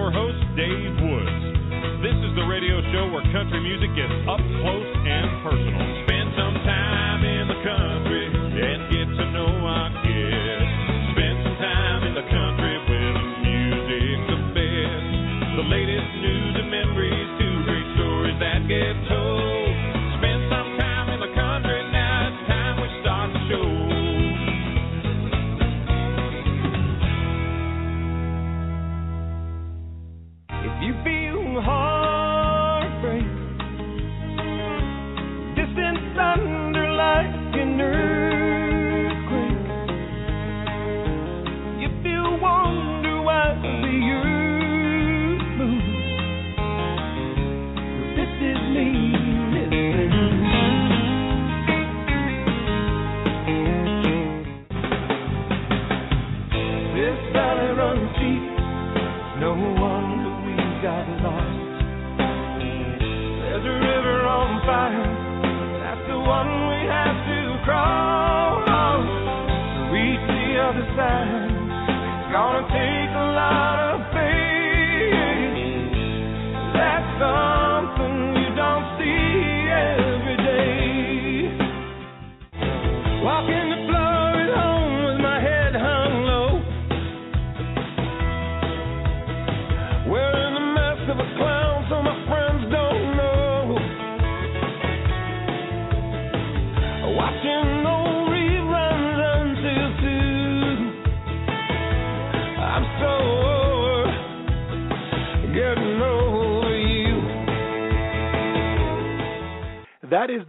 your host,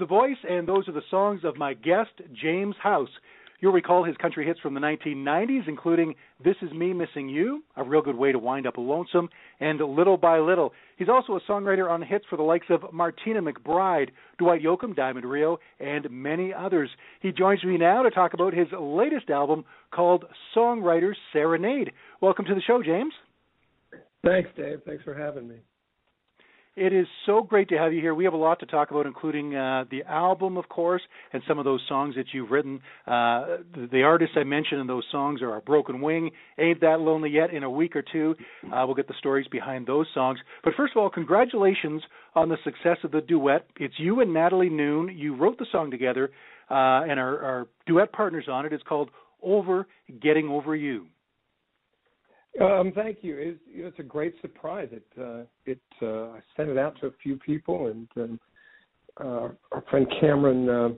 the voice, and those are the songs of my guest, James House. You'll recall his country hits from the 1990s, including This Is Me Missing You, A Real Good Way to Wind Up a Lonesome, and Little by Little. He's also a songwriter on hits for the likes of Martina McBride, Dwight Yoakam, Diamond Rio, and many others. He joins me now to talk about his latest album called Songwriter's Serenade. Welcome to the show, James. Thanks, Dave. Thanks for having me. It is so great to have you here. We have a lot to talk about, including uh, the album, of course, and some of those songs that you've written. Uh, the, the artists I mentioned in those songs are Broken Wing, Ain't That Lonely Yet. In a week or two, uh, we'll get the stories behind those songs. But first of all, congratulations on the success of the duet. It's you and Natalie Noone. You wrote the song together, uh, and our, our duet partners on it. It's called Over Getting Over You. Um, thank you. It's, it's a great surprise. It uh, it uh, I sent it out to a few people, and um, uh, our friend Cameron uh,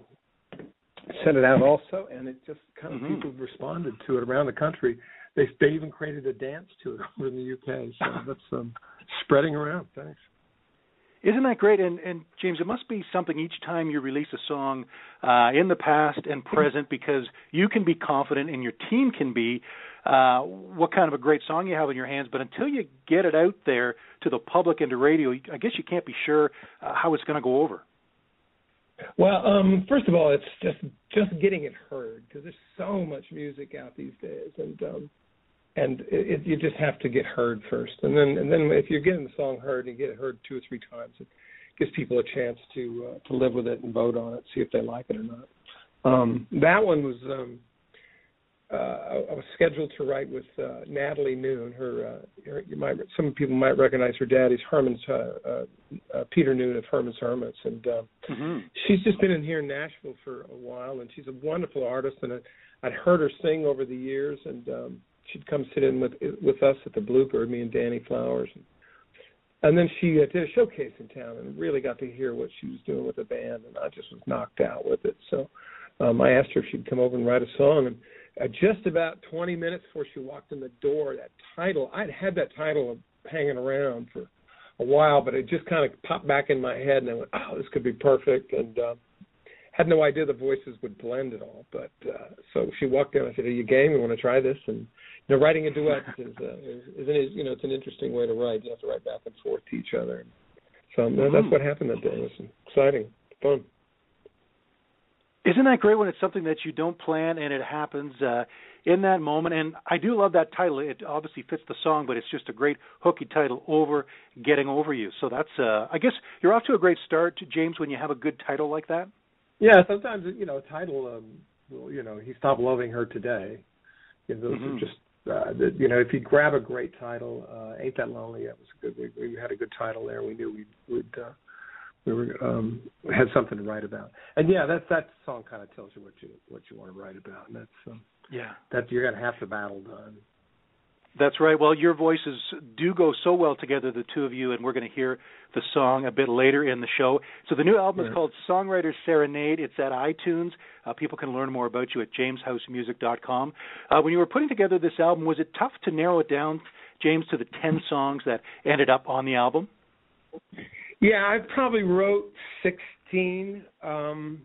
sent it out also, and it just kind of Mhm. people responded to it around the country. They they even created a dance to it over in the UK. So that's um, spreading around. Thanks. Isn't that great? And, and James, it must be something each time you release a song uh, in the past and present because you can be confident and your team can be uh, what kind of a great song you have in your hands. But until you get it out there to the public and to radio, I guess you can't be sure uh, how it's going to go over. Well, um, first of all, it's just just getting it heard because there's so much music out these days, and um, and it, it, you just have to get heard first, and then and then if you're getting the song heard and get it heard two or three times, it gives people a chance to uh, to live with it and vote on it, see if they like it or not. Um, that one was um, uh, I I was scheduled to write with uh, Natalie Noone. Her, uh, her, you might some people might recognize her dad. He's Herman's uh, uh, uh, Peter Noone of Herman's Hermits, and uh, Mm-hmm. she's just been in here in Nashville for a while, and she's a wonderful artist. And I, I'd heard her sing over the years, and um, she'd come sit in with with us at the Bluebird, me and Danny Flowers. And, and then she uh, did a showcase in town, and really got to hear what she was doing with the band, and I just was knocked out with it. So um, I asked her if she'd come over and write a song, and uh, just about 20 minutes before she walked in the door, that title I'd had that title hanging around for a while, but it just kind of popped back in my head, and I went, "Oh, this could be perfect." And uh, had no idea the voices would blend at all. But uh, so she walked in. I said, "Are you game? You want to try this?" And you know, writing a duet is, uh, is, is an, you know it's an interesting way to write. You have to write back and forth to each other. So um, that's what happened that day. It was exciting, fun. Isn't that great when it's something that you don't plan and it happens uh, in that moment? And I do love that title. It obviously fits the song, but it's just a great hooky title, "Over Getting Over You." So that's, uh, I guess, you're off to a great start, James, when you have a good title like that. Yeah, sometimes you know, a title. Um, well, you know, he stopped loving her today. You know, those Mhm. are just uh, that you know if you grab a great title, uh, "Ain't That Lonely," that was a good. We, we had a good title there. We knew we'd, we'd uh, we were um, had something to write about. And yeah, that that song kind of tells you what you what you want to write about, and that's um, yeah, that you're gonna have the battle done. That's right. Well, your voices do go so well together, the two of you, and we're going to hear the song a bit later in the show. So the new album is called Songwriter's Serenade. It's at iTunes. Uh, people can learn more about you at jameshousemusic.com. Uh, when you were putting together this album, was it tough to narrow it down, James, to the 10 songs that ended up on the album? Yeah, I probably wrote 16. Um,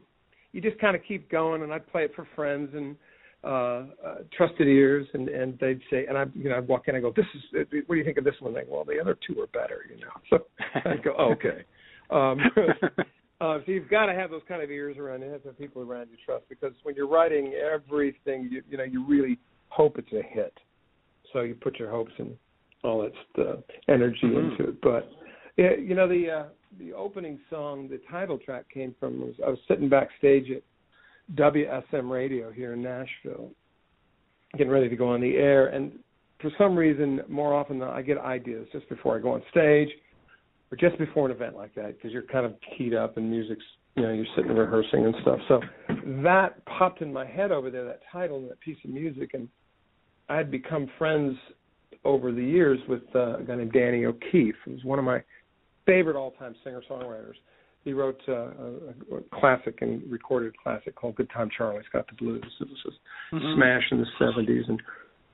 you just kind of keep going, and I'd play it for friends and – uh, uh, trusted ears, and and they'd say, and I, you know, I'd walk in and go, "This is, what do you think of this one?" They go, "Well, the other two are better," you know. So I'd go, oh, "Okay." Um, uh, so you've got to have those kind of ears around you, have some people around you trust, because when you're writing everything, you, you know, you really hope it's a hit. So you put your hopes and all that uh, energy mm-hmm. into it. But yeah, you know, the uh, the opening song, the title track came from. Was, I was sitting backstage at WSM radio here in Nashville, getting ready to go on the air. And for some reason, more often than not, I get ideas just before I go on stage or just before an event like that because you're kind of keyed up and music's, you know, you're sitting rehearsing and stuff. So that popped in my head over there, that title and that piece of music. And I had become friends over the years with uh, a guy named Danny O'Keefe, who's one of my favorite all-time singer-songwriters he wrote uh, a, a classic and recorded a classic called "Good Time Charlie's Got the Blues." It was a mm-hmm. smash in the '70s, and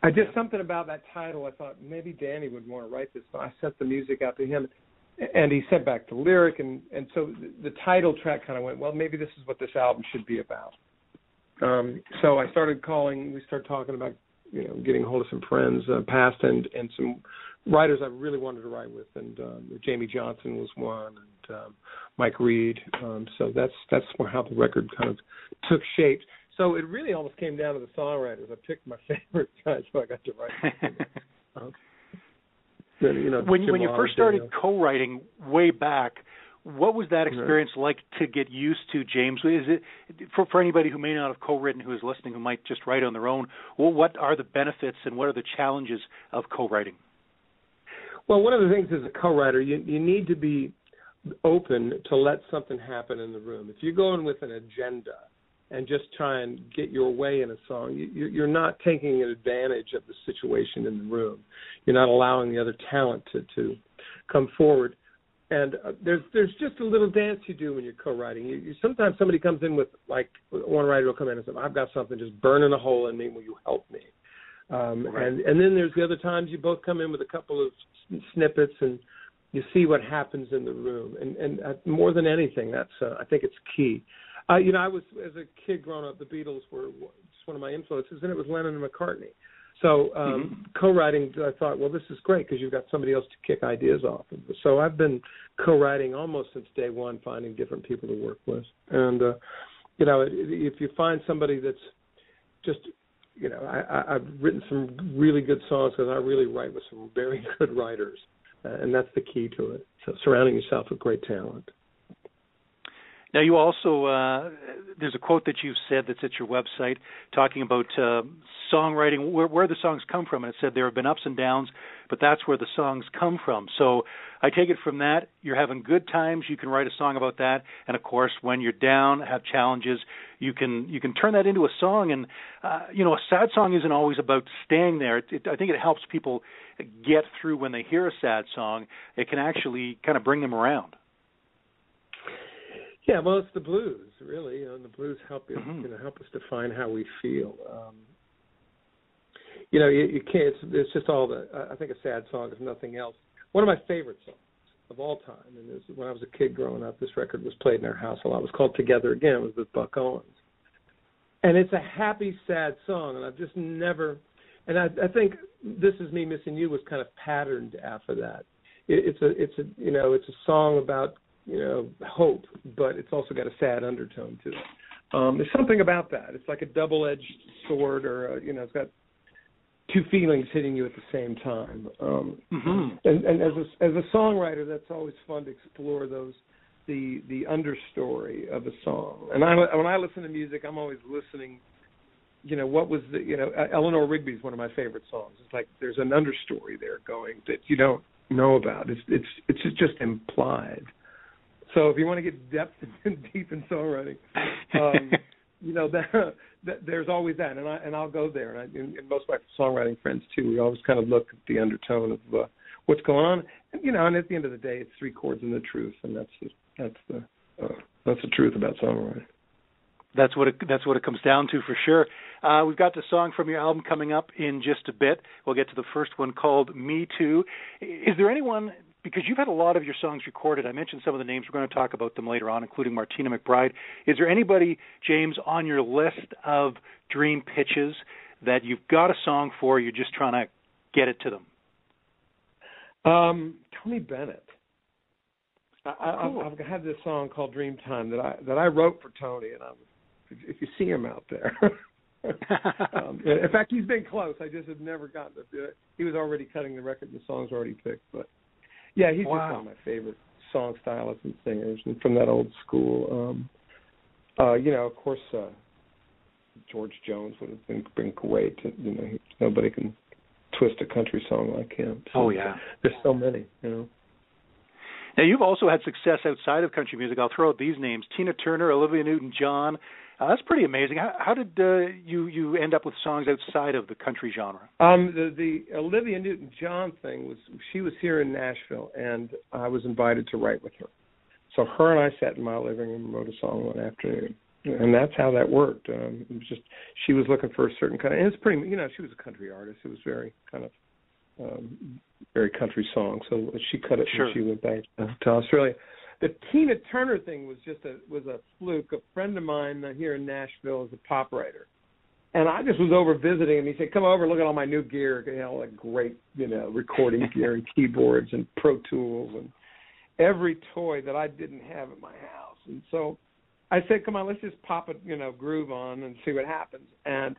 I did something about that title. I thought maybe Danny would want to write this, so I sent the music out to him, and he sent back the lyric, and and so the, the title track kind of went. Well, maybe this is what this album should be about. Um, so I started calling. We started talking about you know getting hold of some friends, uh, past and and some writers I really wanted to write with, and um, Jamey Johnson was one, and um, Mike Reid. Um, so that's that's how the record kind of took shape. So it really almost came down to the songwriters. I picked my favorite guys, so I got to write. um, then, you know, when Jim when you first started you know. co-writing way back, what was that experience right. like to get used to, James? Is it for for anybody who may not have co-written, who is listening, who might just write on their own? Well, what are the benefits and what are the challenges of co-writing? Well, one of the things as a co-writer, you you need to be open to let something happen in the room. If you go in with an agenda and just try and get your way in a song, you, you're not taking advantage of the situation in the room. You're not allowing the other talent to to come forward. And uh, there's there's just a little dance you do when you're co-writing. You, you, sometimes somebody comes in with like one writer will come in and say, "I've got something just burning a hole in me. Will you help me?" Um, right. And and then there's the other times you both come in with a couple of snippets and you see what happens in the room. And and uh, more than anything, that's uh, I think it's key. Uh, you know, I was as a kid growing up, the Beatles were just one of my influences, and it was Lennon and McCartney. So um, mm-hmm. co-writing, I thought, well, this is great because you've got somebody else to kick ideas off of. So I've been co-writing almost since day one, finding different people to work with. And uh, you know, if you find somebody that's just you know, I, I've written some really good songs because I really write with some very good writers, uh, and that's the key to it. So surrounding yourself with great talent. Now, you also uh, there's a quote that you've said that's at your website talking about uh, songwriting, where, where the songs come from, and it said there have been ups and downs, but that's where the songs come from. So I take it from that you're having good times, you can write a song about that, and of course, when you're down, have challenges, you can you can turn that into a song. And uh, you know, a sad song isn't always about staying there. It, it, I think it helps people get through when they hear a sad song. It can actually kind of bring them around. Yeah, well, it's the blues, really. You know, the blues help you, mm-hmm. you know, help us define how we feel. Um, you know, you, you can't. It's, it's just all the. I think a sad song is nothing else. One of my favorite songs of all time, and this, when I was a kid growing up, this record was played in our house a lot. It was called "Together Again." It was with Buck Owens, and it's a happy, sad song. And I've just never. And I, I think "This Is Me Missing You" was kind of patterned after that. It, it's a, it's a, you know, it's a song about you know hope, but it's also got a sad undertone to it. Um, there's something about that. It's like a double-edged sword, or a, you know, it's got two feelings hitting you at the same time. Um, mm-hmm. And, and as a, as a songwriter, that's always fun to explore those the the understory of a song. And I when I listen to music, I'm always listening you know, what was the, you know, uh, Eleanor Rigby is one of my favorite songs. It's like there's an understory there going that you don't know about. It's it's it's just implied. So if you want to get depth and deep in songwriting, um, you know that, that there's always that, and I and I'll go there. And, I, and, and most of my songwriting friends too. We always kind of look at the undertone of uh, what's going on, and, you know. And at the end of the day, it's three chords and the truth, and that's the, that's the uh, that's the truth about songwriting. That's what it, that's what it comes down to for sure. Uh, we've got the song from your album coming up in just a bit. We'll get to the first one called "Me Too." Is there anyone because you've had a lot of your songs recorded? I mentioned some of the names. We're going to talk about them later on, including Martina McBride. Is there anybody, James, on your list of dream pitches that you've got a song for? You're just trying to get it to them. Um, Tony Bennett. I, cool. I've, I've had this song called Dreamtime that I that I wrote for Tony, and I was if you see him out there. um, in fact, he's been close. I just have never gotten to do it. He was already cutting the record. The song's already picked, but yeah, he's wow. just one of my favorite song stylists and singers, and from that old school. Um, uh, you know, of course, uh, George Jones would have been been great. You know, he, nobody can twist a country song like him. So, oh yeah, there's so many. You know. Now you've also had success outside of country music. I'll throw out these names: Tina Turner, Olivia Newton-John. Uh, that's pretty amazing. How, how did uh, you you end up with songs outside of the country genre? Um, the the Olivia Newton-John thing was she was here in Nashville, and I was invited to write with her. So her and I sat in my living room and wrote a song one afternoon, and that's how that worked. Um, it was just she was looking for a certain kind of. And it's pretty, you know, she was a country artist. It was very kind of um, very country song. So she cut it sure. when she went back to Australia. The Tina Turner thing was just a was a fluke. A friend of mine here in Nashville is a pop writer, and I just was over visiting him. He said, "Come over, look at all my new gear. You know, like great, you know, recording gear and keyboards and Pro Tools and every toy that I didn't have at my house." And so I said, "Come on, let's just pop a you know groove on and see what happens." And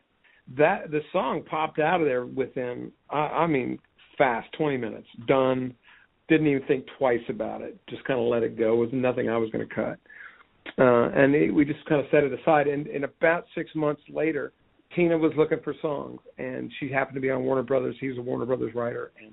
that the song popped out of there within, I, I mean, fast, 20 minutes, done. Didn't even think twice about it. Just kind of let it go. It was nothing I was going to cut. Uh, and it, we just kind of set it aside. And, and about six months later, Tina was looking for songs, and she happened to be on Warner Brothers. He was a Warner Brothers writer, and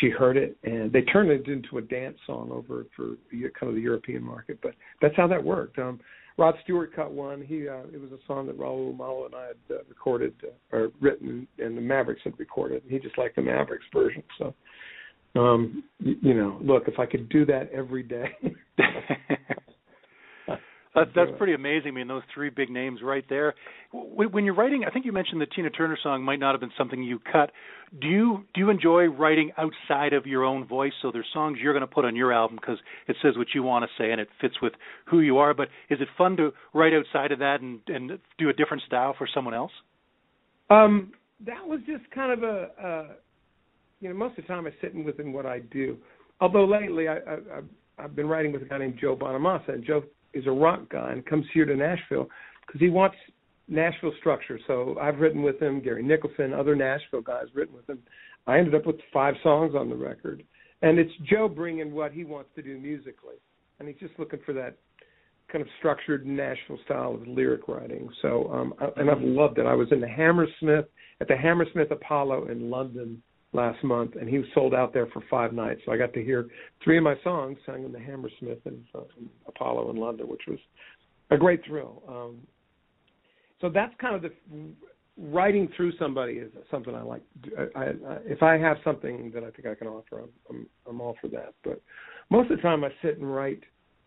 she heard it, and they turned it into a dance song over for kind of the European market. But that's how that worked. Um, Rod Stewart cut one. He uh, it was a song that Raul Malo and I had uh, recorded uh, or written, and the Mavericks had recorded. He just liked the Mavericks version. So, um, you, know, look, if I could do that every day. That's that's pretty amazing. I mean, those three big names right there. When you're writing, I think you mentioned the Tina Turner song might not have been something you cut. Do you do you enjoy writing outside of your own voice? So there's songs you're going to put on your album because it says what you want to say and it fits with who you are. But is it fun to write outside of that and and do a different style for someone else? Um, that was just kind of a, uh, you know, most of the time I'm sitting within what I do. Although lately I, I I've been writing with a guy named Joe Bonamassa, and Joe is a rock guy and comes here to Nashville because he wants Nashville structure. So I've written with him, Gary Nicholson, other Nashville guys written with him. I ended up with five songs on the record, and it's Joe bringing what he wants to do musically, and he's just looking for that kind of structured Nashville style of lyric writing. So, um, and I've loved it. I was in the Hammersmith at the Hammersmith Apollo in London last month, and he was sold out there for five nights. So I got to hear three of my songs sung in the Hammersmith and uh, Apollo in London, which was a great thrill. Um, so that's kind of the writing through somebody is something I like. I, I, if I have something that I think I can offer, I'm, I'm I'm all for that. But most of the time, I sit and write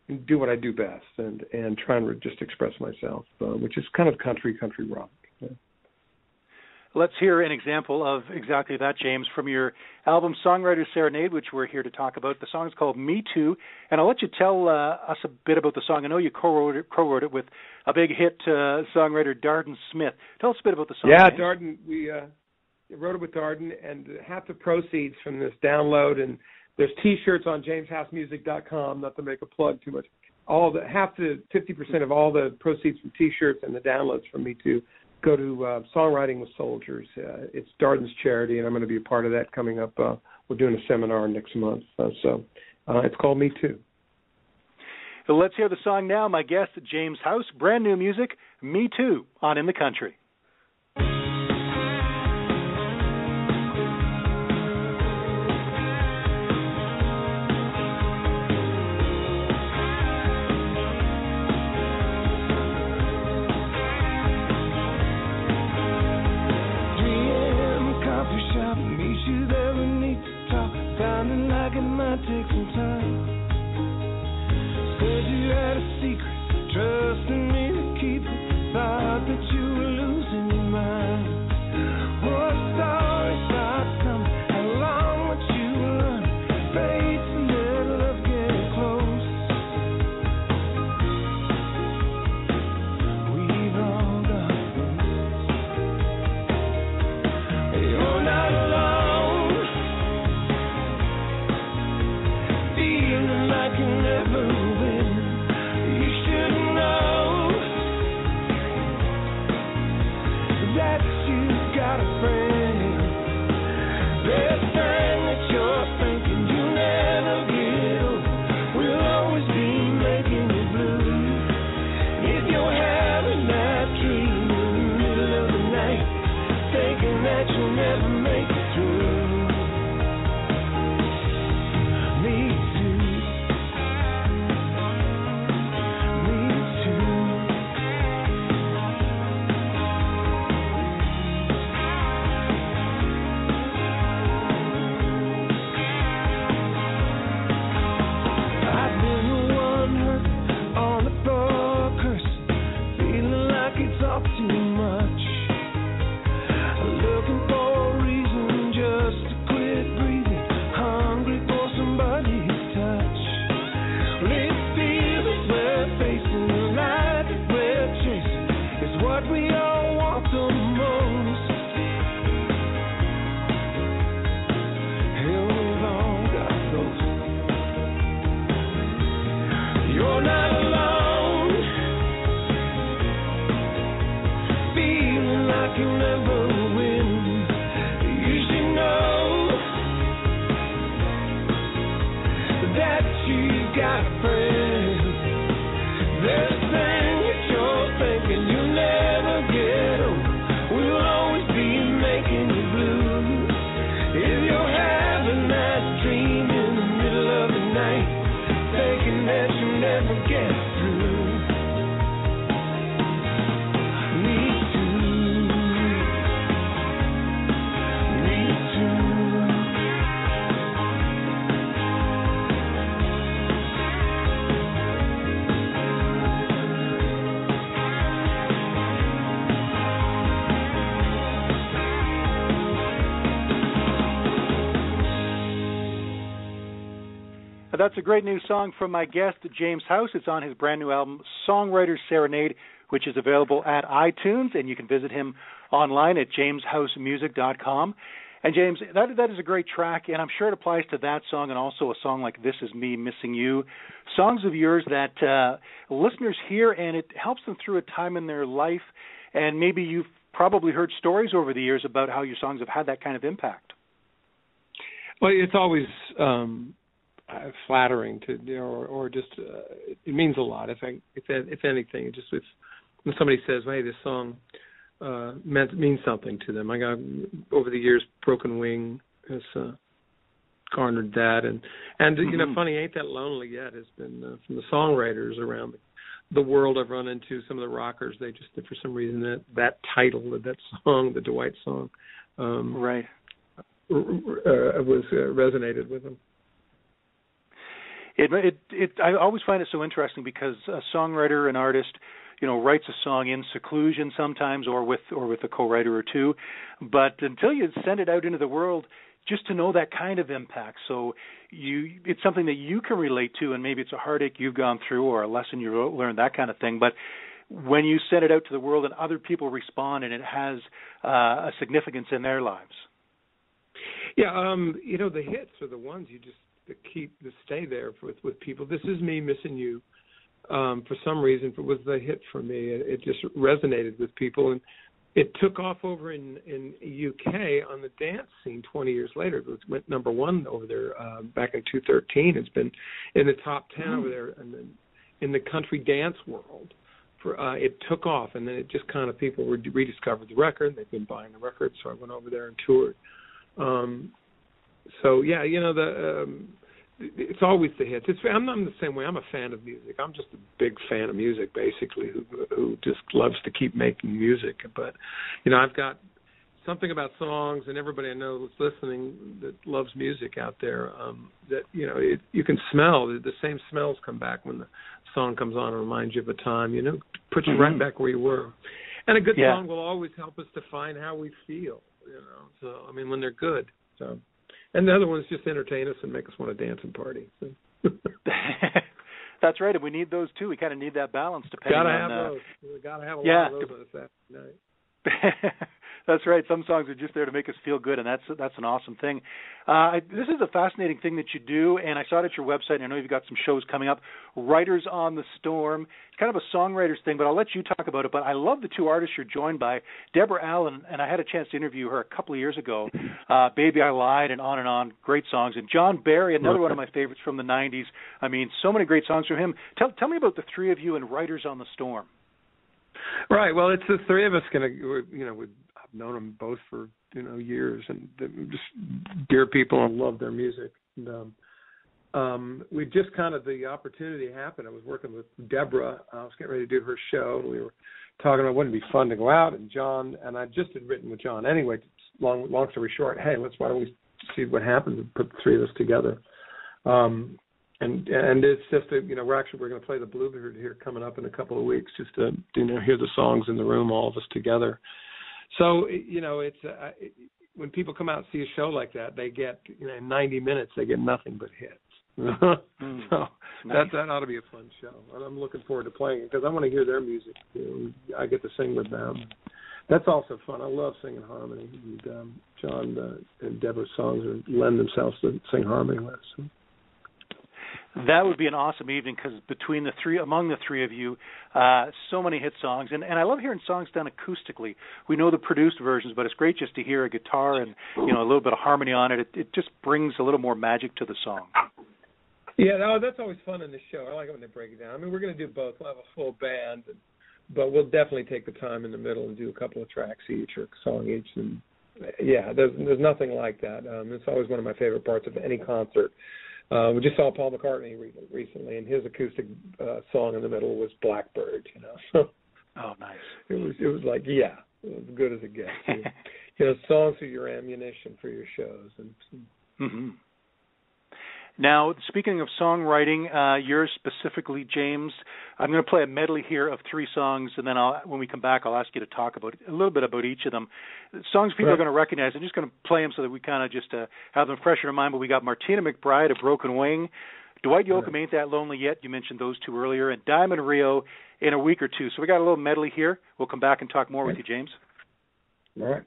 and do what I do best, and and try and just express myself, uh, which is kind of country country rock. Let's hear an example of exactly that, James, from your album Songwriter Serenade, which we're here to talk about. The song is called Me Too, and I'll let you tell uh, us a bit about the song. I know you co-wrote it, co-wrote it with a big hit uh, songwriter Darden Smith. Tell us a bit about the song. Yeah, James. Darden, we uh, wrote it with Darden, and half the proceeds from this download and there's T-shirts on JamesHouseMusic.com. Not to make a plug too much. All the half to fifty percent of all the proceeds from T-shirts and the downloads from Me Too go to uh, Songwriting with Soldiers. Uh, it's Darden's charity, and I'm going to be a part of that coming up. Uh, we're doing a seminar next month, uh, so uh, it's called Me Too. Let's hear the song now. My guest, James House, brand new music, Me Too, on In the Country. take some time. That's a great new song from my guest, James House. It's on his brand new album, Songwriter's Serenade, which is available at iTunes, and you can visit him online at jameshousemusic.com. And James, that that is a great track, and I'm sure it applies to that song and also a song like "This Is Me Missing You," songs of yours that uh, listeners hear, and it helps them through a time in their life. And maybe you've probably heard stories over the years about how your songs have had that kind of impact. Well, it's always um, uh, flattering to you know, or, or just uh, it means a lot. If I, if if anything, it just if when somebody says, "Hey, this song uh, meant means something to them," I got over the years, Broken Wing has uh, garnered that, and and mm-hmm. you know, mm-hmm. funny, ain't that lonely yet? Has been uh, from the songwriters around the, the world I've run into. Some of the rockers, they just for some reason that that title of that song, the Dwight song, um, right, uh, was uh, resonated with them. It, it it I always find it so interesting because a songwriter, an artist, you know, writes a song in seclusion sometimes, or with or with a co-writer or two, but until you send it out into the world, just to know that kind of impact. So you, it's something that you can relate to, and maybe it's a heartache you've gone through or a lesson you learned, that kind of thing. But when you send it out to the world and other people respond, and it has uh, a significance in their lives. Yeah, um, you know, the hits are the ones you just to keep to stay there with with people. This is me missing you. Um, for some reason, it was the hit for me. It, it just resonated with people, and it took off over in in UK on the dance scene 20 years later. It went number one over there uh, back in 2013. It's been in the top 10 mm. over there in the, in the country dance world. For, uh, it took off, and then it just kind of people rediscovered the record. They've been buying the record, so I went over there and toured. Um, so yeah, you know the um, it's always the hits. It's I'm, I'm the same way. I'm a fan of music. I'm just a big fan of music, basically, who who just loves to keep making music. But you know, I've got something about songs and everybody I know that's listening that loves music out there um that you know it, you can smell the, the same smells come back when the song comes on and reminds you of a time you know puts you mm-hmm. right back where you were and a good yeah. song will always help us define how we feel you know so i mean when they're good so and the other ones just entertain us and make us want to dance and party so. That's right, and we need those too. We kind of need that balance depending gotta on. Have uh, those. We gotta have a yeah, lot of those on a Saturday night. that's right. Some songs are just there to make us feel good, and that's that's an awesome thing. Uh, I, this is a fascinating thing that you do, and I saw it at your website. And I know you've got some shows coming up. Writers on the Storm. It's kind of a songwriters thing, but I'll let you talk about it. But I love the two artists you're joined by, Deborah Allen, and I had a chance to interview her a couple of years ago. Uh, Baby I Lied and on and on, great songs. And John Berry, another one of my favorites from the '90s. I mean, so many great songs from him. Tell tell me about the three of you and Writers on the Storm. Right. Well, it's the three of us going to, you know, we I've known them both for you know years, and just dear people and love their music. And um, um, we just kind of the opportunity happened. I was working with Deborah. I was getting ready to do her show, and we were talking about wouldn't it be fun to go out. And John and I just had written with John anyway. Long long story short, hey, let's why don't we see what happens and put the three of us together. Um, and and it's just a, you know we're actually we're going to play the Bluebird here coming up in a couple of weeks just to you know hear the songs in the room all of us together so you know, it's uh, when people come out and see a show like that, they get you know in 90 minutes they get nothing but hits. mm, so nice. that that ought to be a fun show, and I'm looking forward to playing it because I want to hear their music. Know, I get to sing with them. That's also fun. I love singing harmony, and um, John uh, and Deborah's songs are, lend themselves to sing harmony with. So. That would be an awesome evening because between the three, among the three of you, uh, so many hit songs, and and I love hearing songs done acoustically. We know the produced versions, but it's great just to hear a guitar and you know a little bit of harmony on it. It, it just brings a little more magic to the song. Yeah, no, that's always fun in the show. I like it when they break it down. I mean, we're going to do both. We'll have a full band, and, but we'll definitely take the time in the middle and do a couple of tracks each or song each. And yeah, there's there's nothing like that. Um, it's always one of my favorite parts of any concert uh, we just saw Paul McCartney re- recently, and his acoustic uh, song in the middle was Blackbird. You know, so oh, nice. It was it was like yeah, it was as good as it gets. you know, songs are your ammunition for your shows, and mm-hmm. Now, speaking of songwriting, uh, yours specifically, James, I'm going to play a medley here of three songs, and then I'll, when we come back, I'll ask you to talk about a little bit about each of them. Songs people right. are going to recognize. I'm just going to play them so that we kind of just uh, have them fresh in our mind. But we got Martina McBride, A Broken Wing, Dwight Yoakam, Ain't That Lonely Yet. You mentioned those two earlier, and Diamond Rio in a week or two. So we got a little medley here. We'll come back and talk more with you, James. All right.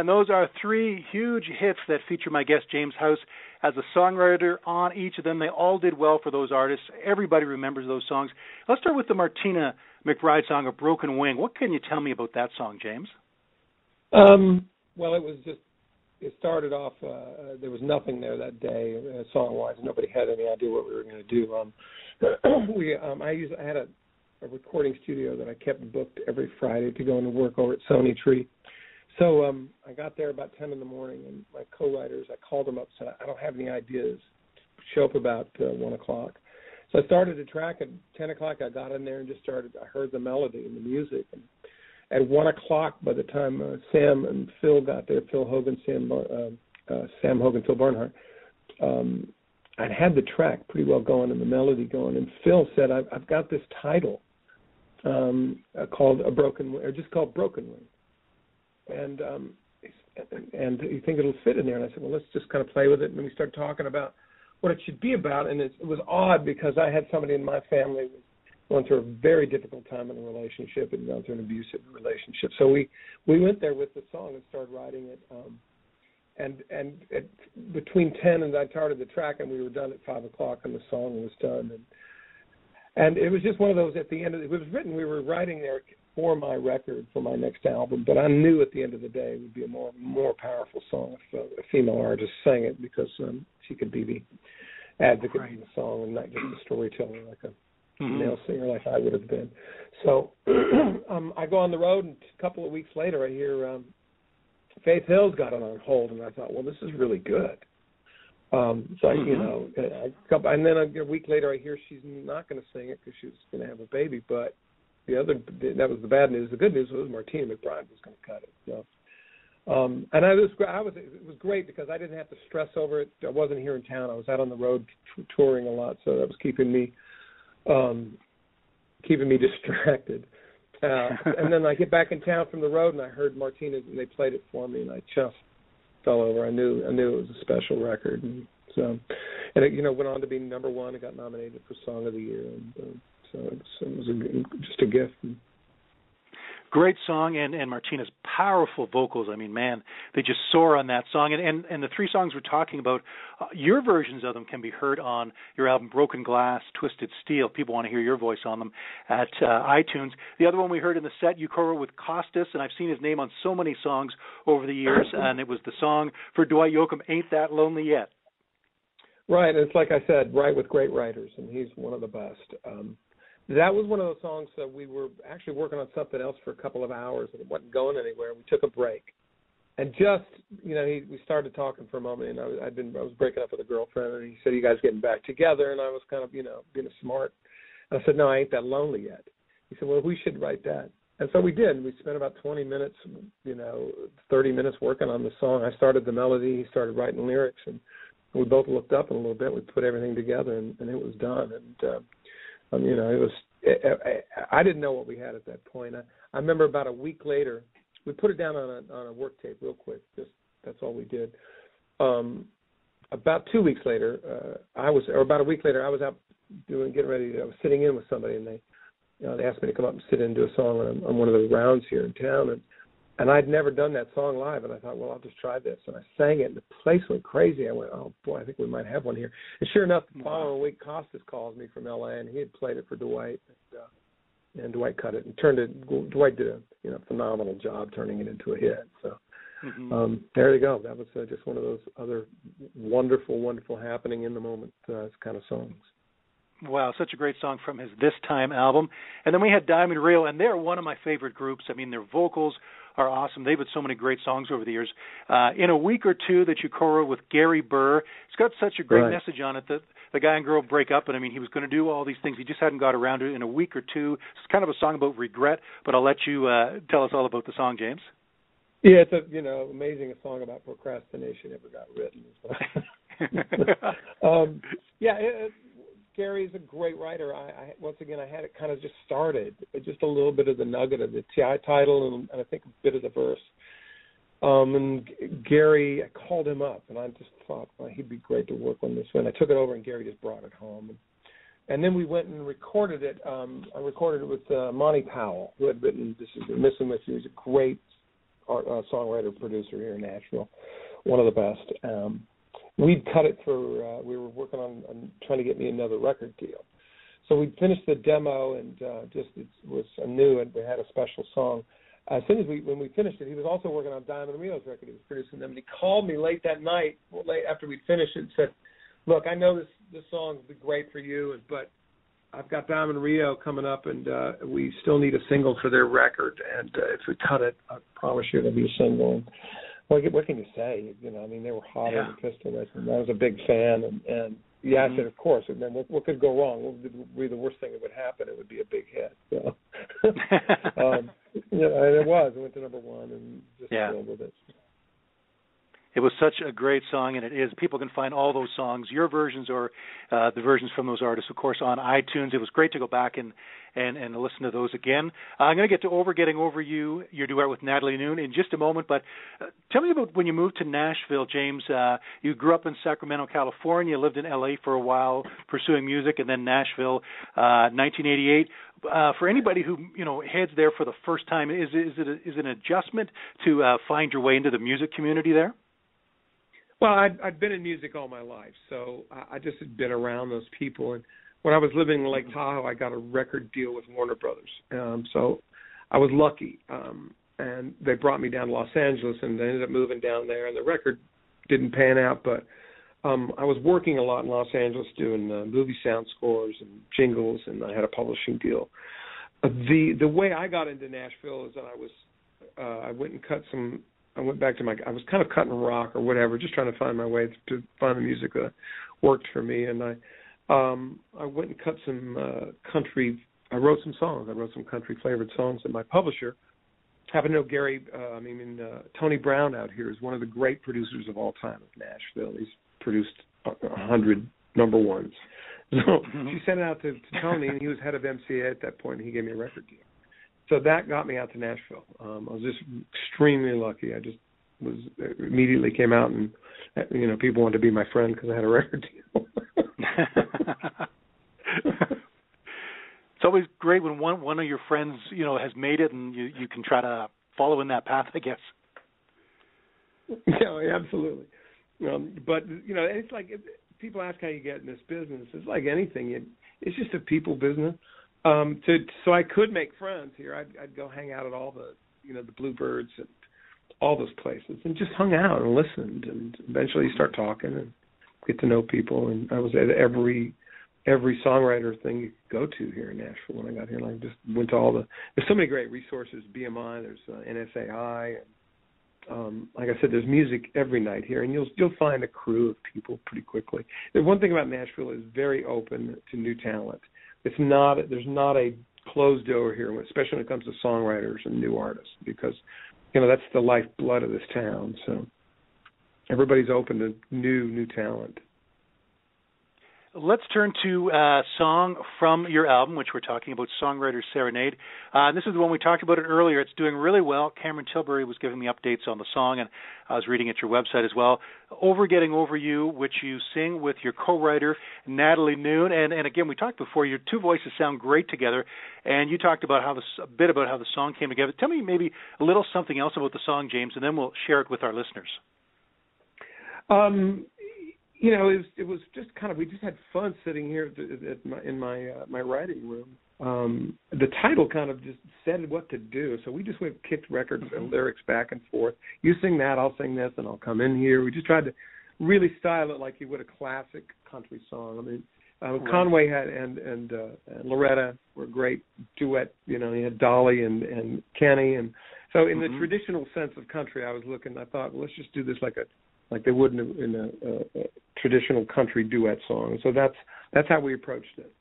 And those are three huge hits that feature my guest James House as a songwriter on each of them. They all did well for those artists. Everybody remembers those songs. Let's start with the Martina McBride song, A Broken Wing. What can you tell me about that song, James? Um, well, it was just, it started off, uh, there was nothing there that day, uh, song wise. Nobody had any idea what we were going to do. Um, we, um, I used, I had a, a recording studio that I kept booked every Friday to go into work over at Sony Tree So um, I got there about ten in the morning, and my co-writers, I called them up, said I don't have any ideas. Show up about uh, one o'clock. So I started the track at ten o'clock. I got in there and just started. I heard the melody and the music. And at one o'clock, by the time uh, Sam and Phil got there, Phil Hogan, Sam, uh, uh, Sam Hogan, Phil Barnhart, um, I'd had the track pretty well going and the melody going. And Phil said, "I've, I've got this title um, uh, called a broken, or just called Broken Wing." And um, and you think it'll fit in there? And I said, "Well, let's just kind of play with it." And we started talking about what it should be about. And it, it was odd because I had somebody in my family was going through a very difficult time in a relationship and gone through an abusive relationship. So we we went there with the song and started writing it. Um, and and at, between ten and I started the track and we were done at five o'clock and the song was done and and it was just one of those at the end of it, it was written we were writing there for my record for my next album but I knew at the end of the day it would be a more more powerful song if a, a female artist sang it because um she could be the advocate right. in the song and not just a storyteller like a mm-hmm. male singer like I would have been. So um I go on the road and a couple of weeks later I hear um Faith Hill's got it on hold and I thought, well this is really good. Um so mm-hmm. I, you know, I, and then a, a week later I hear she's not going to sing it because she's going to have a baby, but the other that was the bad news. The good news was Martina McBride was going to cut it. So um, and I was I was it was great because I didn't have to stress over it. I wasn't here in town. I was out on the road t- touring a lot, so that was keeping me um, keeping me distracted. Uh, and then I get back in town from the road, and I heard Martina's, and they played it for me, and I just fell over. I knew I knew it was a special record, and so and it you know went on to be number one. It got nominated for Song of the Year, and uh, so it was, it was a, just a gift. Great song and and Martina's powerful vocals. I mean, man, they just soar on that song. And and, and the three songs we're talking about, uh, your versions of them can be heard on your album Broken Glass, Twisted Steel. People want to hear your voice on them at uh, iTunes. The other one we heard in the set, you co-wrote with Kostas, and I've seen his name on so many songs over the years. And it was the song for Dwight Yoakam, "Ain't That Lonely Yet." Right, and it's like I said, write with great writers, and he's one of the best. Um, that was one of those songs that we were actually working on something else for a couple of hours and it wasn't going anywhere. We took a break, and just you know, he, we started talking for a moment, and I I'd been I was breaking up with a girlfriend, and he said, "You guys getting back together?" And I was kind of you know being smart. And I said, "No, I ain't that lonely yet." He said, "Well, we should write that." And so we did. We spent about 20 minutes, you know, 30 minutes working on the song. I started the melody, he started writing lyrics, and we both looked up in a little bit. We put everything together, and, and it was done. And uh, um, you know, it was. It, I, I didn't know what we had at that point. I, I remember about a week later, we put it down on a on a work tape real quick. Just that's all we did. Um, about two weeks later, uh, I was, or about a week later, I was out doing getting ready. I was sitting in with somebody, and they, you know, they asked me to come up and sit in and do a song on, on one of the rounds here in town, and and I'd never done that song live, and I thought, well, I'll just try this. And I sang it, and the place went crazy. I went, oh boy, I think we might have one here. And sure enough, the following week, Kostas calls me from L.A. and he had played it for Dwight, and, uh, and Dwight cut it and turned it. Dwight did a you know phenomenal job turning it into a hit. So mm-hmm. um, there you go. That was uh, just one of those other wonderful, wonderful happening in the moment uh, kind of songs. Wow, such a great song from his This Time album. And then we had Diamond Rio, and they're one of my favorite groups. I mean, their vocals are awesome. They've had so many great songs over the years. Uh, in a week or two that you co-wrote with Gary Burr, it's got such a great right. message on it that the guy and girl break up, and I mean, he was going to do all these things. He just hadn't got around to it in a week or two. It's kind of a song about regret, but I'll let you uh, tell us all about the song, James. Yeah, it's a you know amazing a song about procrastination ever got written. um, yeah, it, Gary is a great writer. I, I once again I had it kind of just started, just a little bit of the nugget of the TI title and, and I think a bit of the verse. Um, and G- Gary, I called him up, and I just thought well, he'd be great to work on this one. I took it over, and Gary just brought it home. And, and then we went and recorded it. Um, I recorded it with uh, Monty Powell, who had written "This Is Missing With You." He's a great art, uh, songwriter producer here in Nashville, one of the best. Um, we'd cut it for uh, we were working on, on trying to get me another record deal. So we finished the demo and uh, just it was new and we had a special song. As soon as we when we finished it, he was also working on Diamond Rio's record. He was producing them, and he called me late that night, late after we'd finished it, and said, "Look, I know this this song would be great for you, but I've got Diamond Rio coming up, and uh, we still need a single for their record. And uh, if we cut it, I promise you it'll be a single. And what, what can you say? You know, I mean, they were hot Yeah. on the Pistol Whips, and I was a big fan. And, and yeah, I said, of course. And then what, what could go wrong? What would be the worst thing that would happen? It would be a big hit. So, um, yeah, and it was. It went to number one, and just Yeah. with it. It was such a great song, and it is. People can find all those songs, your versions or uh, the versions from those artists, of course, on iTunes. It was great to go back and and, and listen to those again. Uh, I'm going to get to over getting over you, your duet with Natalie Noone, in just a moment. But uh, tell me about when you moved to Nashville, James. Uh, you grew up in Sacramento, California, lived in LA for a while, pursuing music, and then Nashville, uh, 1988. Uh, for anybody who you know heads there for the first time, is is it a, is it an adjustment to uh, find your way into the music community there? Well, I'd, I'd been in music all my life, so I, I just had been around those people. And when I was living in Lake Tahoe, I got a record deal with Warner Brothers. Um, so I was lucky, um, and they brought me down to Los Angeles, and I ended up moving down there. And the record didn't pan out, but um, I was working a lot in Los Angeles doing uh, movie sound scores and jingles, and I had a publishing deal. Uh, the the way I got into Nashville is that I was uh, I went and cut some I went back to my I was kind of cutting rock or whatever, just trying to find my way to find the music that worked for me and I um I went and cut some uh country I wrote some songs. I wrote some country flavored songs and my publisher happen to know Gary uh, I mean uh, Tony Brown out here is one of the great producers of all time of Nashville. He's produced a a hundred number ones. So she sent it out to, to Tony and he was head of MCA at that point and he gave me a record deal so that got me out to Nashville. Um, I was just extremely lucky. I just was immediately came out, and you know, people wanted to be my friend because I had a record deal. it's always great when one one of your friends, you know, has made it, and you you can try to follow in that path. I guess. yeah, absolutely. Um, but you know, it's like if people ask how you get in this business. It's like anything. It, it's just a people business. Um, to so I could make friends here. I'd, I'd go hang out at all the you know the Bluebirds and all those places, and just hung out and listened, and eventually you start talking and get to know people. And I was at every every songwriter thing you could go to here in Nashville when I got here. Like just went to all the. There's so many great resources. BMI. There's uh, NSAI. And, um, like I said, there's music every night here, and you'll you'll find a crew of people pretty quickly. The one thing about Nashville is very open to new talent. It's not there's not a closed door here, especially when it comes to songwriters and new artists, because you know that's the lifeblood of this town. So everybody's open to new new talent. Let's turn to a song from your album, which we're talking about, Songwriter's Serenade. Uh, this is the one we talked about it earlier. It's doing really well. Cameron Tilbury was giving me updates on the song, and I was reading at your website as well. Over Getting Over You, which you sing with your co-writer, Natalie Noone. And, and again, we talked before, your two voices sound great together, and you talked about how the, a bit about how the song came together. Tell me maybe a little something else about the song, James, and then we'll share it with our listeners. Um, you know, it was, it was just kind of we just had fun sitting here at, at my, in my uh, my writing room. Um, the title kind of just said what to do, so we just went kicked records and lyrics back and forth. You sing that, I'll sing this, and I'll come in here. We just tried to really style it like you would a classic country song. I mean, uh, Right. Conway had and and, uh, and Loretta were great duet. You know, you had Dolly and and Kenny, and so in Mhm. the traditional sense of country, I was looking. I thought, well, let's just do this like a like they would in a, in a, a, a traditional country duet song. So that's that's how we approached it.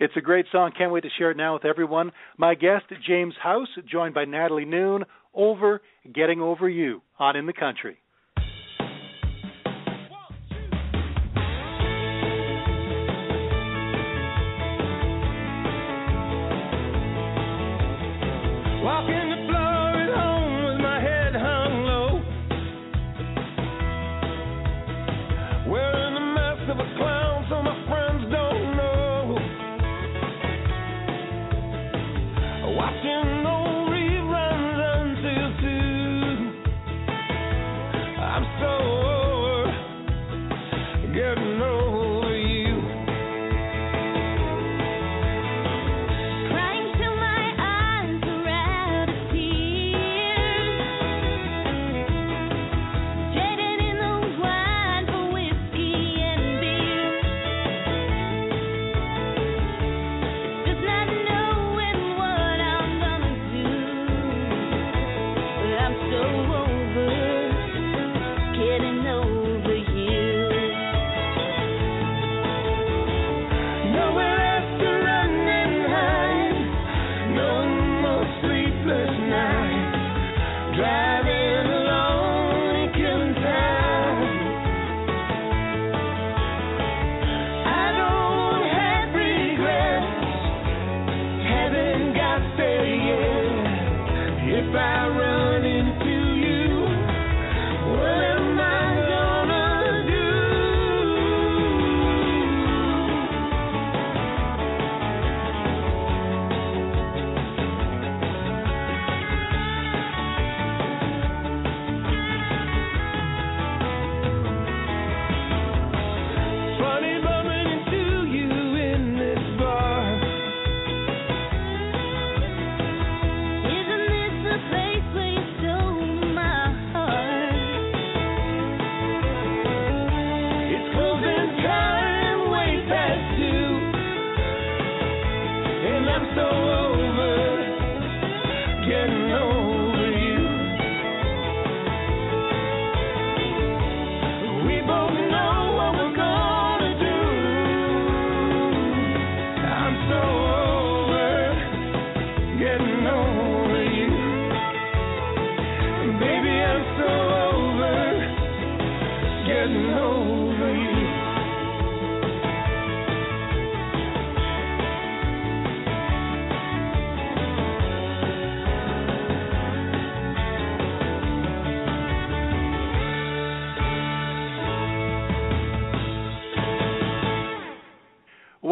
It's a great song. Can't wait to share it now with everyone. My guest, James House, joined by Natalie Noone, over Getting Over You on In the Country.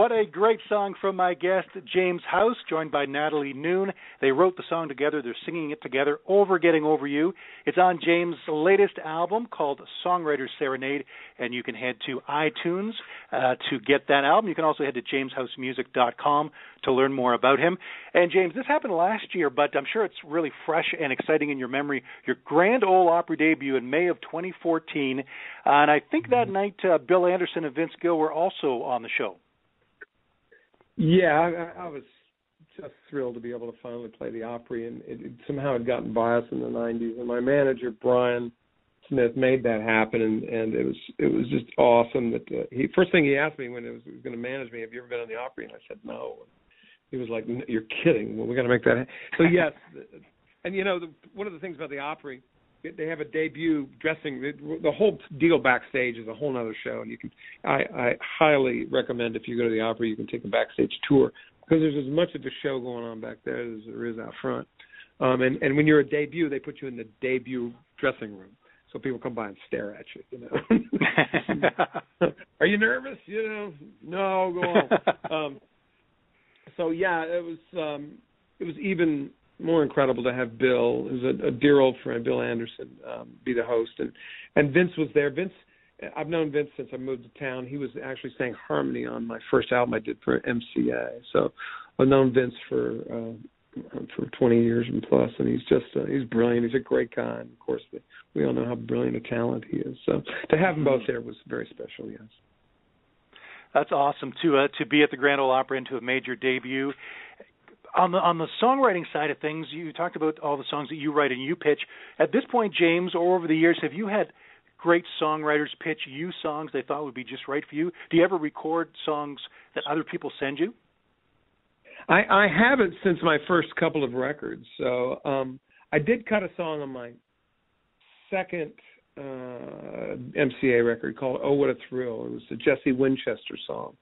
What a great song from my guest, James House, joined by Natalie Noone. They wrote the song together. They're singing it together, Over Getting Over You. It's on James' latest album called Songwriter's Serenade, and you can head to iTunes uh, to get that album. You can also head to jameshousemusic.com to learn more about him. And James, this happened last year, but I'm sure it's really fresh and exciting in your memory. Your Grand Ole Opry debut in May of 2014, uh, and I think that night uh, Bill Anderson and Vince Gill were also on the show. Yeah, I, I was just thrilled to be able to finally play the Opry, and it, it somehow had gotten by us in the '90s. And my manager Brian Smith made that happen, and and it was it was just awesome that uh, he first thing he asked me when it was, he was going to manage me, have you ever been on the Opry? And I said no. He was like, "You're kidding. Well, we got to make that." Ha-. So yes, and you know the, one of the things about the Opry they have a debut dressing the whole deal backstage is a whole other show and you can I, I highly recommend if you go to the Opry you can take a backstage tour because there's as much of a show going on back there as there is out front. Um and and when you're a debut they put you in the debut dressing room so people come by and stare at you you know? Are you nervous? You know no go on um so yeah it was um it was even more incredible to have Bill, who's a, a dear old friend, Bill Anderson, um, be the host, and and Vince was there. Vince, I've known Vince since I moved to town. He was actually sang harmony on my first album I did for MCA. So I've known Vince for uh, for 20 years and plus, and he's just uh, he's brilliant. He's a great guy. And of course, we all know how brilliant a talent he is. So to have them both there was very special. Yes. That's awesome to uh, to be at the Grand Ole Opry and to have made your debut on the on the songwriting side of things, you talked about all the songs that you write and you pitch. At this point, James, or over the years, have you had great songwriters pitch you songs they thought would be just right for you? Do you ever record songs that other people send you? I, I haven't since my first couple of records. So um, I did cut a song on my second uh, MCA record called "Oh What a Thrill." It was a Jesse Winchester song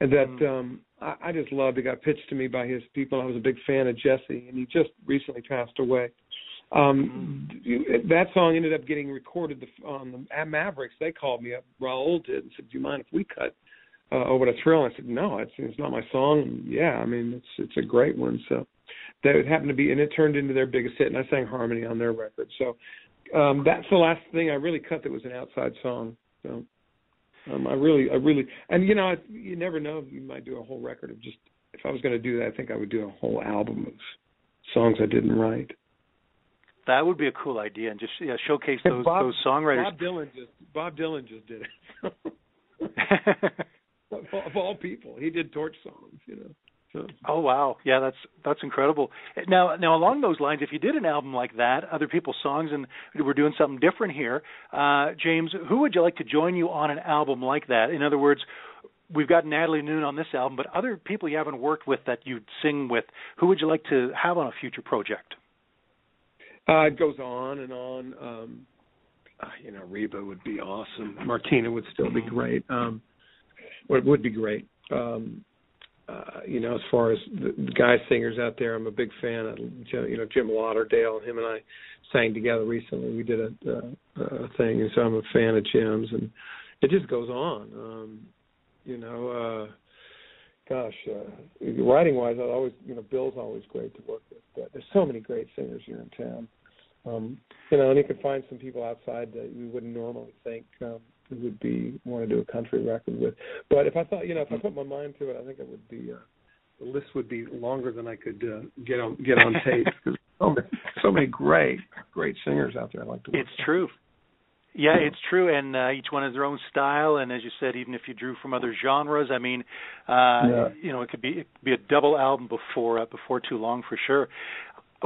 and that mm. um I, I just loved it. Got pitched to me by his people. I was a big fan of Jesse, and he just recently passed away. Um mm. That song ended up getting recorded on the at Mavericks. They called me up. Raul did and said, "Do you mind if we cut uh, "Oh What a Thrill"?" I said, "No, it's it's not my song." And yeah, I mean it's it's a great one. So that it happened to be, and it turned into their biggest hit. And I sang harmony on their record. So um that's the last thing I really cut that was an outside song. So um, I really, I really, and you know, I, you never know. You might do a whole record of just. If I was going to do that, I think I would do a whole album of songs I didn't write. That would be a cool idea, and just yeah, showcase those Bob, those songwriters. Bob Dylan just Bob Dylan just did it. of all people, he did torch songs. You know. Oh wow, yeah, that's that's incredible. Now, now along those lines, if you did an album like that, other people's songs, and we're doing something different here, uh, James, who would you like to join you on an album like that? In other words, we've got Natalie Noone on this album, but other people you haven't worked with that you'd sing with, who would you like to have on a future project? Uh, it goes on and on. Um, uh, you know, Reba would be awesome. Martina would still be mm-hmm. great. Um, would would be great. Um, uh, you know, as far as the, guy singers out there, I'm a big fan of you know Jim Lauderdale. Him and I sang together recently. We did a, a, a thing, and so I'm a fan of Jim's, and it just goes on. Um, you know, uh, gosh, uh, writing wise, I always you know Bill's always great to work with. But there's so many great singers here in town. Um, you know, and you can find some people outside that we wouldn't normally think. Um, would be want to do a country record with. But if I thought, you know, if I put my mind to it, I think it would be uh, the list would be longer than I could uh, get on get on tape. Cause so many, so many great great singers out there. I like to. It's true. Yeah, it's true, and uh, each one has their own style. And as you said, even if you drew from other genres, I mean, uh, yeah. you know, it could be it could be a double album before uh, before too long for sure.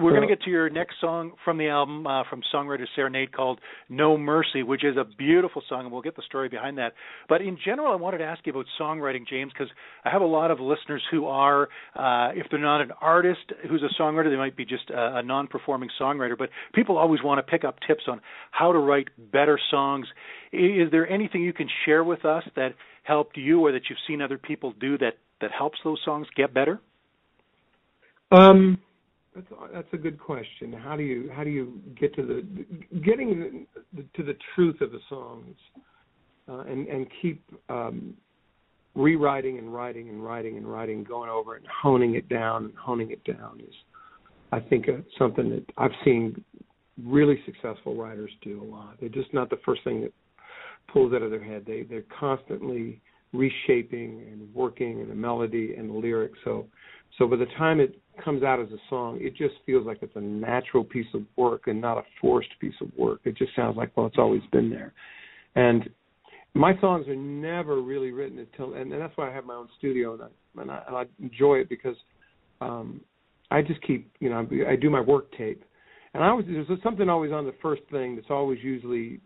We're going to get to your next song from the album uh, from songwriter Serenade called No Mercy, which is a beautiful song, and we'll get the story behind that. But in general, I wanted to ask you about songwriting, James, because I have a lot of listeners who are, uh, if they're not an artist who's a songwriter, they might be just a, a non performing songwriter. But people always want to pick up tips on how to write better songs. Is there anything you can share with us that helped you or that you've seen other people do that, that helps those songs get better? Um, that's that's a good question. How do you how do you get to the getting the, to the truth of the songs, uh, and and keep um, rewriting and writing and writing and writing, going over and honing it down and honing it down is, I think, uh, something that I've seen really successful writers do a lot. They're just not the first thing that pulls out of their head. They they're constantly reshaping and working in the melody and the lyrics. So so by the time it comes out as a song, it just feels like it's a natural piece of work and not a forced piece of work. It just sounds like well, it's always been there. And my songs are never really written until, and, and that's why I have my own studio and I and I, and I enjoy it because um I just keep, you know, I do my work tape, and I always there's something always on the first thing that's always usually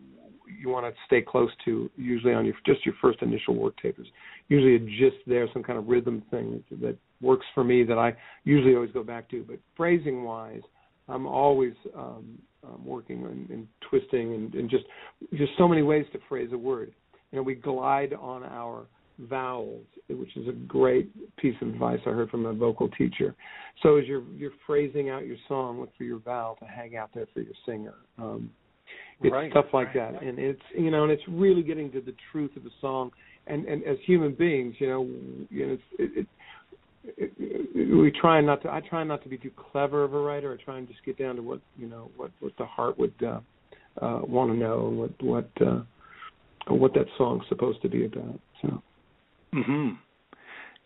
you want to stay close to usually on your just your first initial work tape is usually a gist there some kind of rhythm thing that, that works for me that I usually always go back to. But phrasing wise I'm always um, um, working and, and twisting and, and just just so many ways to phrase a word. You know we glide on our vowels which is a great piece of advice I heard from a vocal teacher. So as you're you're phrasing out your song look for your vowel to hang out there for your singer. Um, it's right, stuff like right. that, and it's you know, and it's really getting to the truth of the song. And and as human beings, you know, you know, it's, it, it, it, we try not to. I try not to be too clever of a writer. I try and just get down to what you know, what what the heart would uh, uh, want to know, and what what uh, what that song's supposed to be about. So. Mhm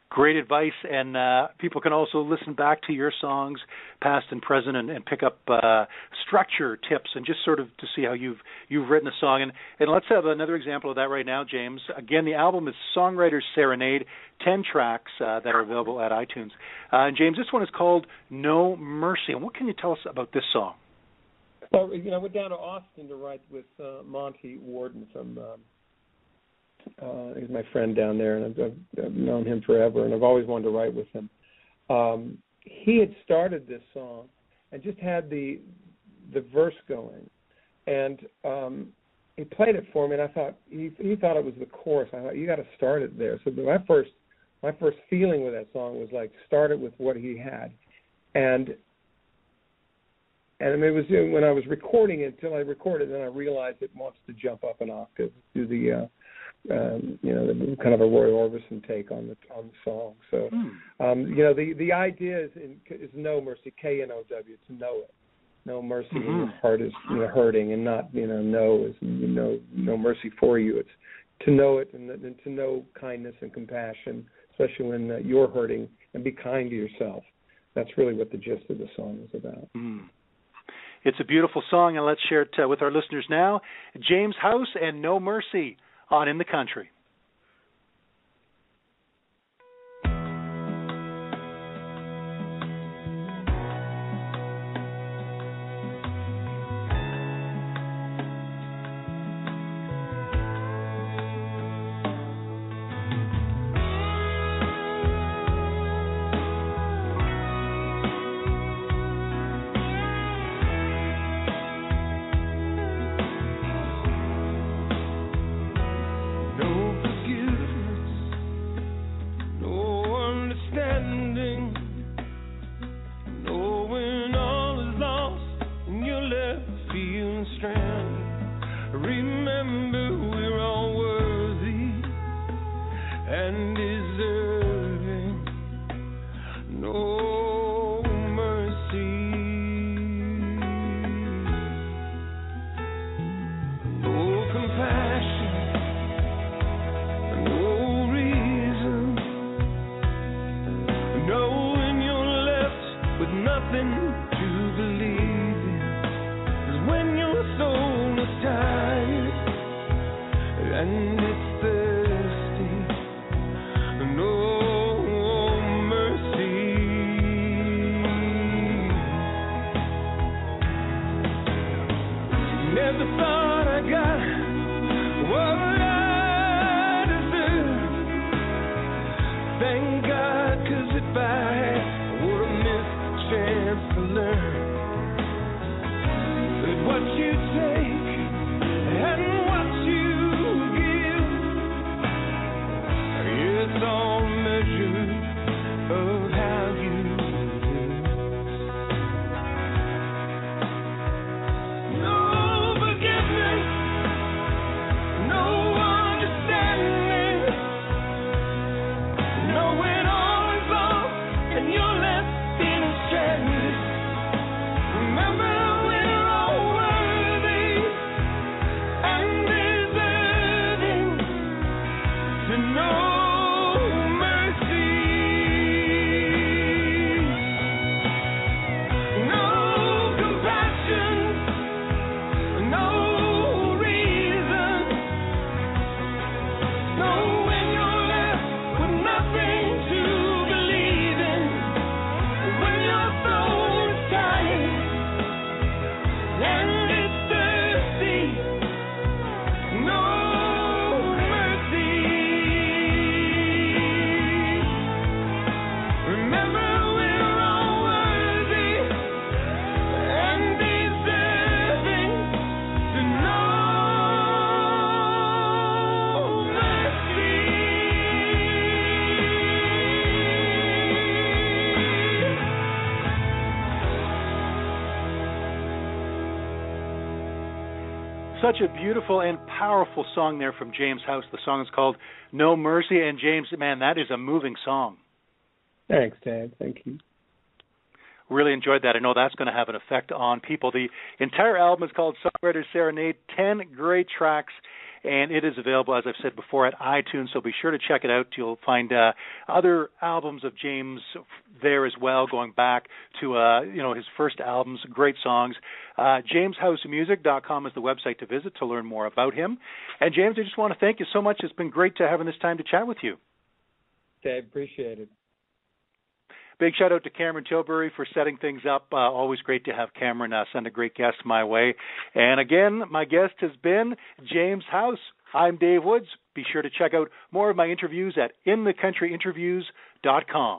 great advice and uh, people can also listen back to your songs past and present and, and pick up uh, structure tips and just sort of to see how you've you've written a song. And and let's have another example of that right now james. Again the album is songwriters serenade 10 tracks uh, that are available at itunes. Uh, and james this one is called no mercy. And what can you tell us about this song? Well you know i went down to austin to write with uh, monte warden um, uh, he's my friend down there, and I've, I've, I've known him forever, and I've always wanted to write with him. Um, he had started this song and just had the the verse going, and um, he played it for me, and I thought he he thought it was the chorus. I thought you got to start it there. So my first my first feeling with that song was like start it with what he had, and and it was when I was recording it until I recorded, then I realized it wants to jump up an octave do the uh, um, you know, kind of a Roy Orbison take on the on the song. So, hmm. um, you know, the the idea is in, is no mercy, K N O W, to know it. No mercy mm-hmm. when your heart is you know hurting, and not you know no is you know no mercy for you. It's to know it and, and to know kindness and compassion, especially when uh, you're hurting, and be kind to yourself. That's really what the gist of the song is about. Mm. It's a beautiful song, and let's share it uh, with our listeners now. James House and No Mercy on in the country. Such a beautiful and powerful song there from James House. The song is called No Mercy. And James, man, that is a moving song. Thanks, Dad. Thank you. Really enjoyed that. I know that's going to have an effect on people. The entire album is called Songwriter's Serenade. Ten great tracks and it is available, as I've said before, at iTunes. So be sure to check it out. You'll find uh, other albums of James there as well, going back to uh, you know his first albums, great songs. Uh, JamesHouseMusic.com is the website to visit to learn more about him. And James, I just want to thank you so much. It's been great to having this time to chat with you. Dave, appreciate it. Big shout out to Cameron Tilbury for setting things up. Uh, always great to have Cameron uh, send a great guest my way. And again, my guest has been James House. I'm Dave Woods. Be sure to check out more of my interviews at inthecountryinterviews.com.